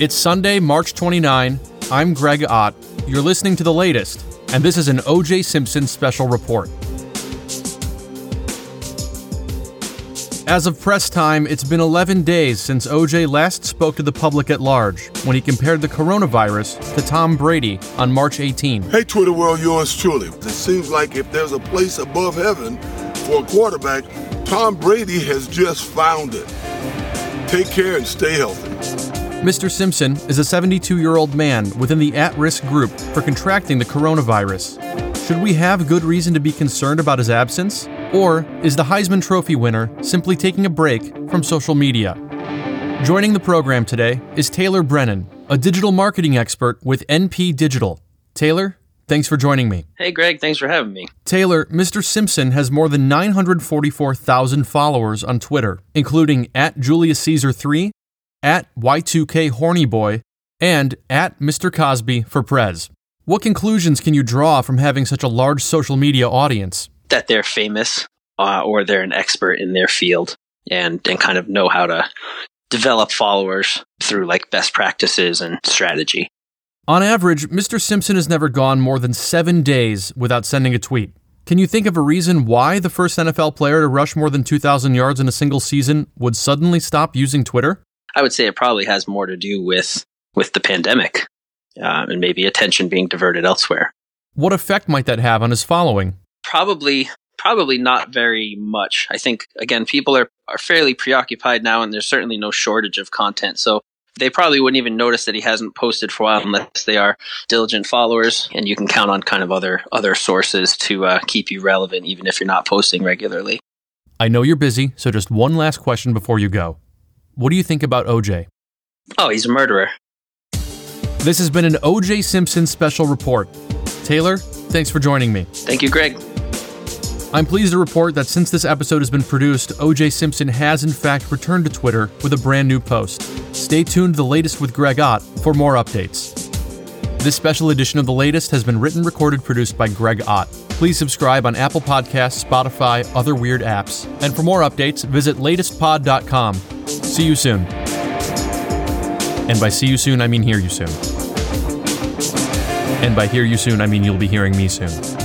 It's Sunday, March 29. I'm Greg Ott. You're listening to the latest, and this is an OJ Simpson special report. As of press time, it's been 11 days since OJ last spoke to the public at large when he compared the coronavirus to Tom Brady on March 18. Hey, Twitter world, yours truly. It seems like if there's a place above heaven for a quarterback, Tom Brady has just found it. Take care and stay healthy. Mr. Simpson is a 72 year old man within the at risk group for contracting the coronavirus. Should we have good reason to be concerned about his absence? Or is the Heisman Trophy winner simply taking a break from social media? Joining the program today is Taylor Brennan, a digital marketing expert with NP Digital. Taylor, thanks for joining me. Hey, Greg, thanks for having me. Taylor, Mr. Simpson has more than 944,000 followers on Twitter, including at Julius Caesar 3, at Y2K Horny Boy, and at Mr. Cosby for Prez. What conclusions can you draw from having such a large social media audience? that they're famous uh, or they're an expert in their field and and kind of know how to develop followers through like best practices and strategy. On average, Mr. Simpson has never gone more than seven days without sending a tweet. Can you think of a reason why the first NFL player to rush more than 2,000 yards in a single season would suddenly stop using Twitter? I would say it probably has more to do with with the pandemic uh, and maybe attention being diverted elsewhere. What effect might that have on his following? probably probably not very much. I think again, people are are fairly preoccupied now, and there's certainly no shortage of content. So they probably wouldn't even notice that he hasn't posted for a while unless they are diligent followers, and you can count on kind of other other sources to uh, keep you relevant, even if you're not posting regularly. I know you're busy, so just one last question before you go. What do you think about OJ? Oh, he's a murderer. This has been an OJ Simpson special report. Taylor, thanks for joining me. Thank you, Greg. I'm pleased to report that since this episode has been produced, OJ Simpson has in fact returned to Twitter with a brand new post. Stay tuned to the latest with Greg Ott for more updates. This special edition of The Latest has been written, recorded, produced by Greg Ott. Please subscribe on Apple Podcasts, Spotify, other weird apps. And for more updates, visit latestpod.com. See you soon. And by see you soon, I mean hear you soon. And by hear you soon, I mean you'll be hearing me soon.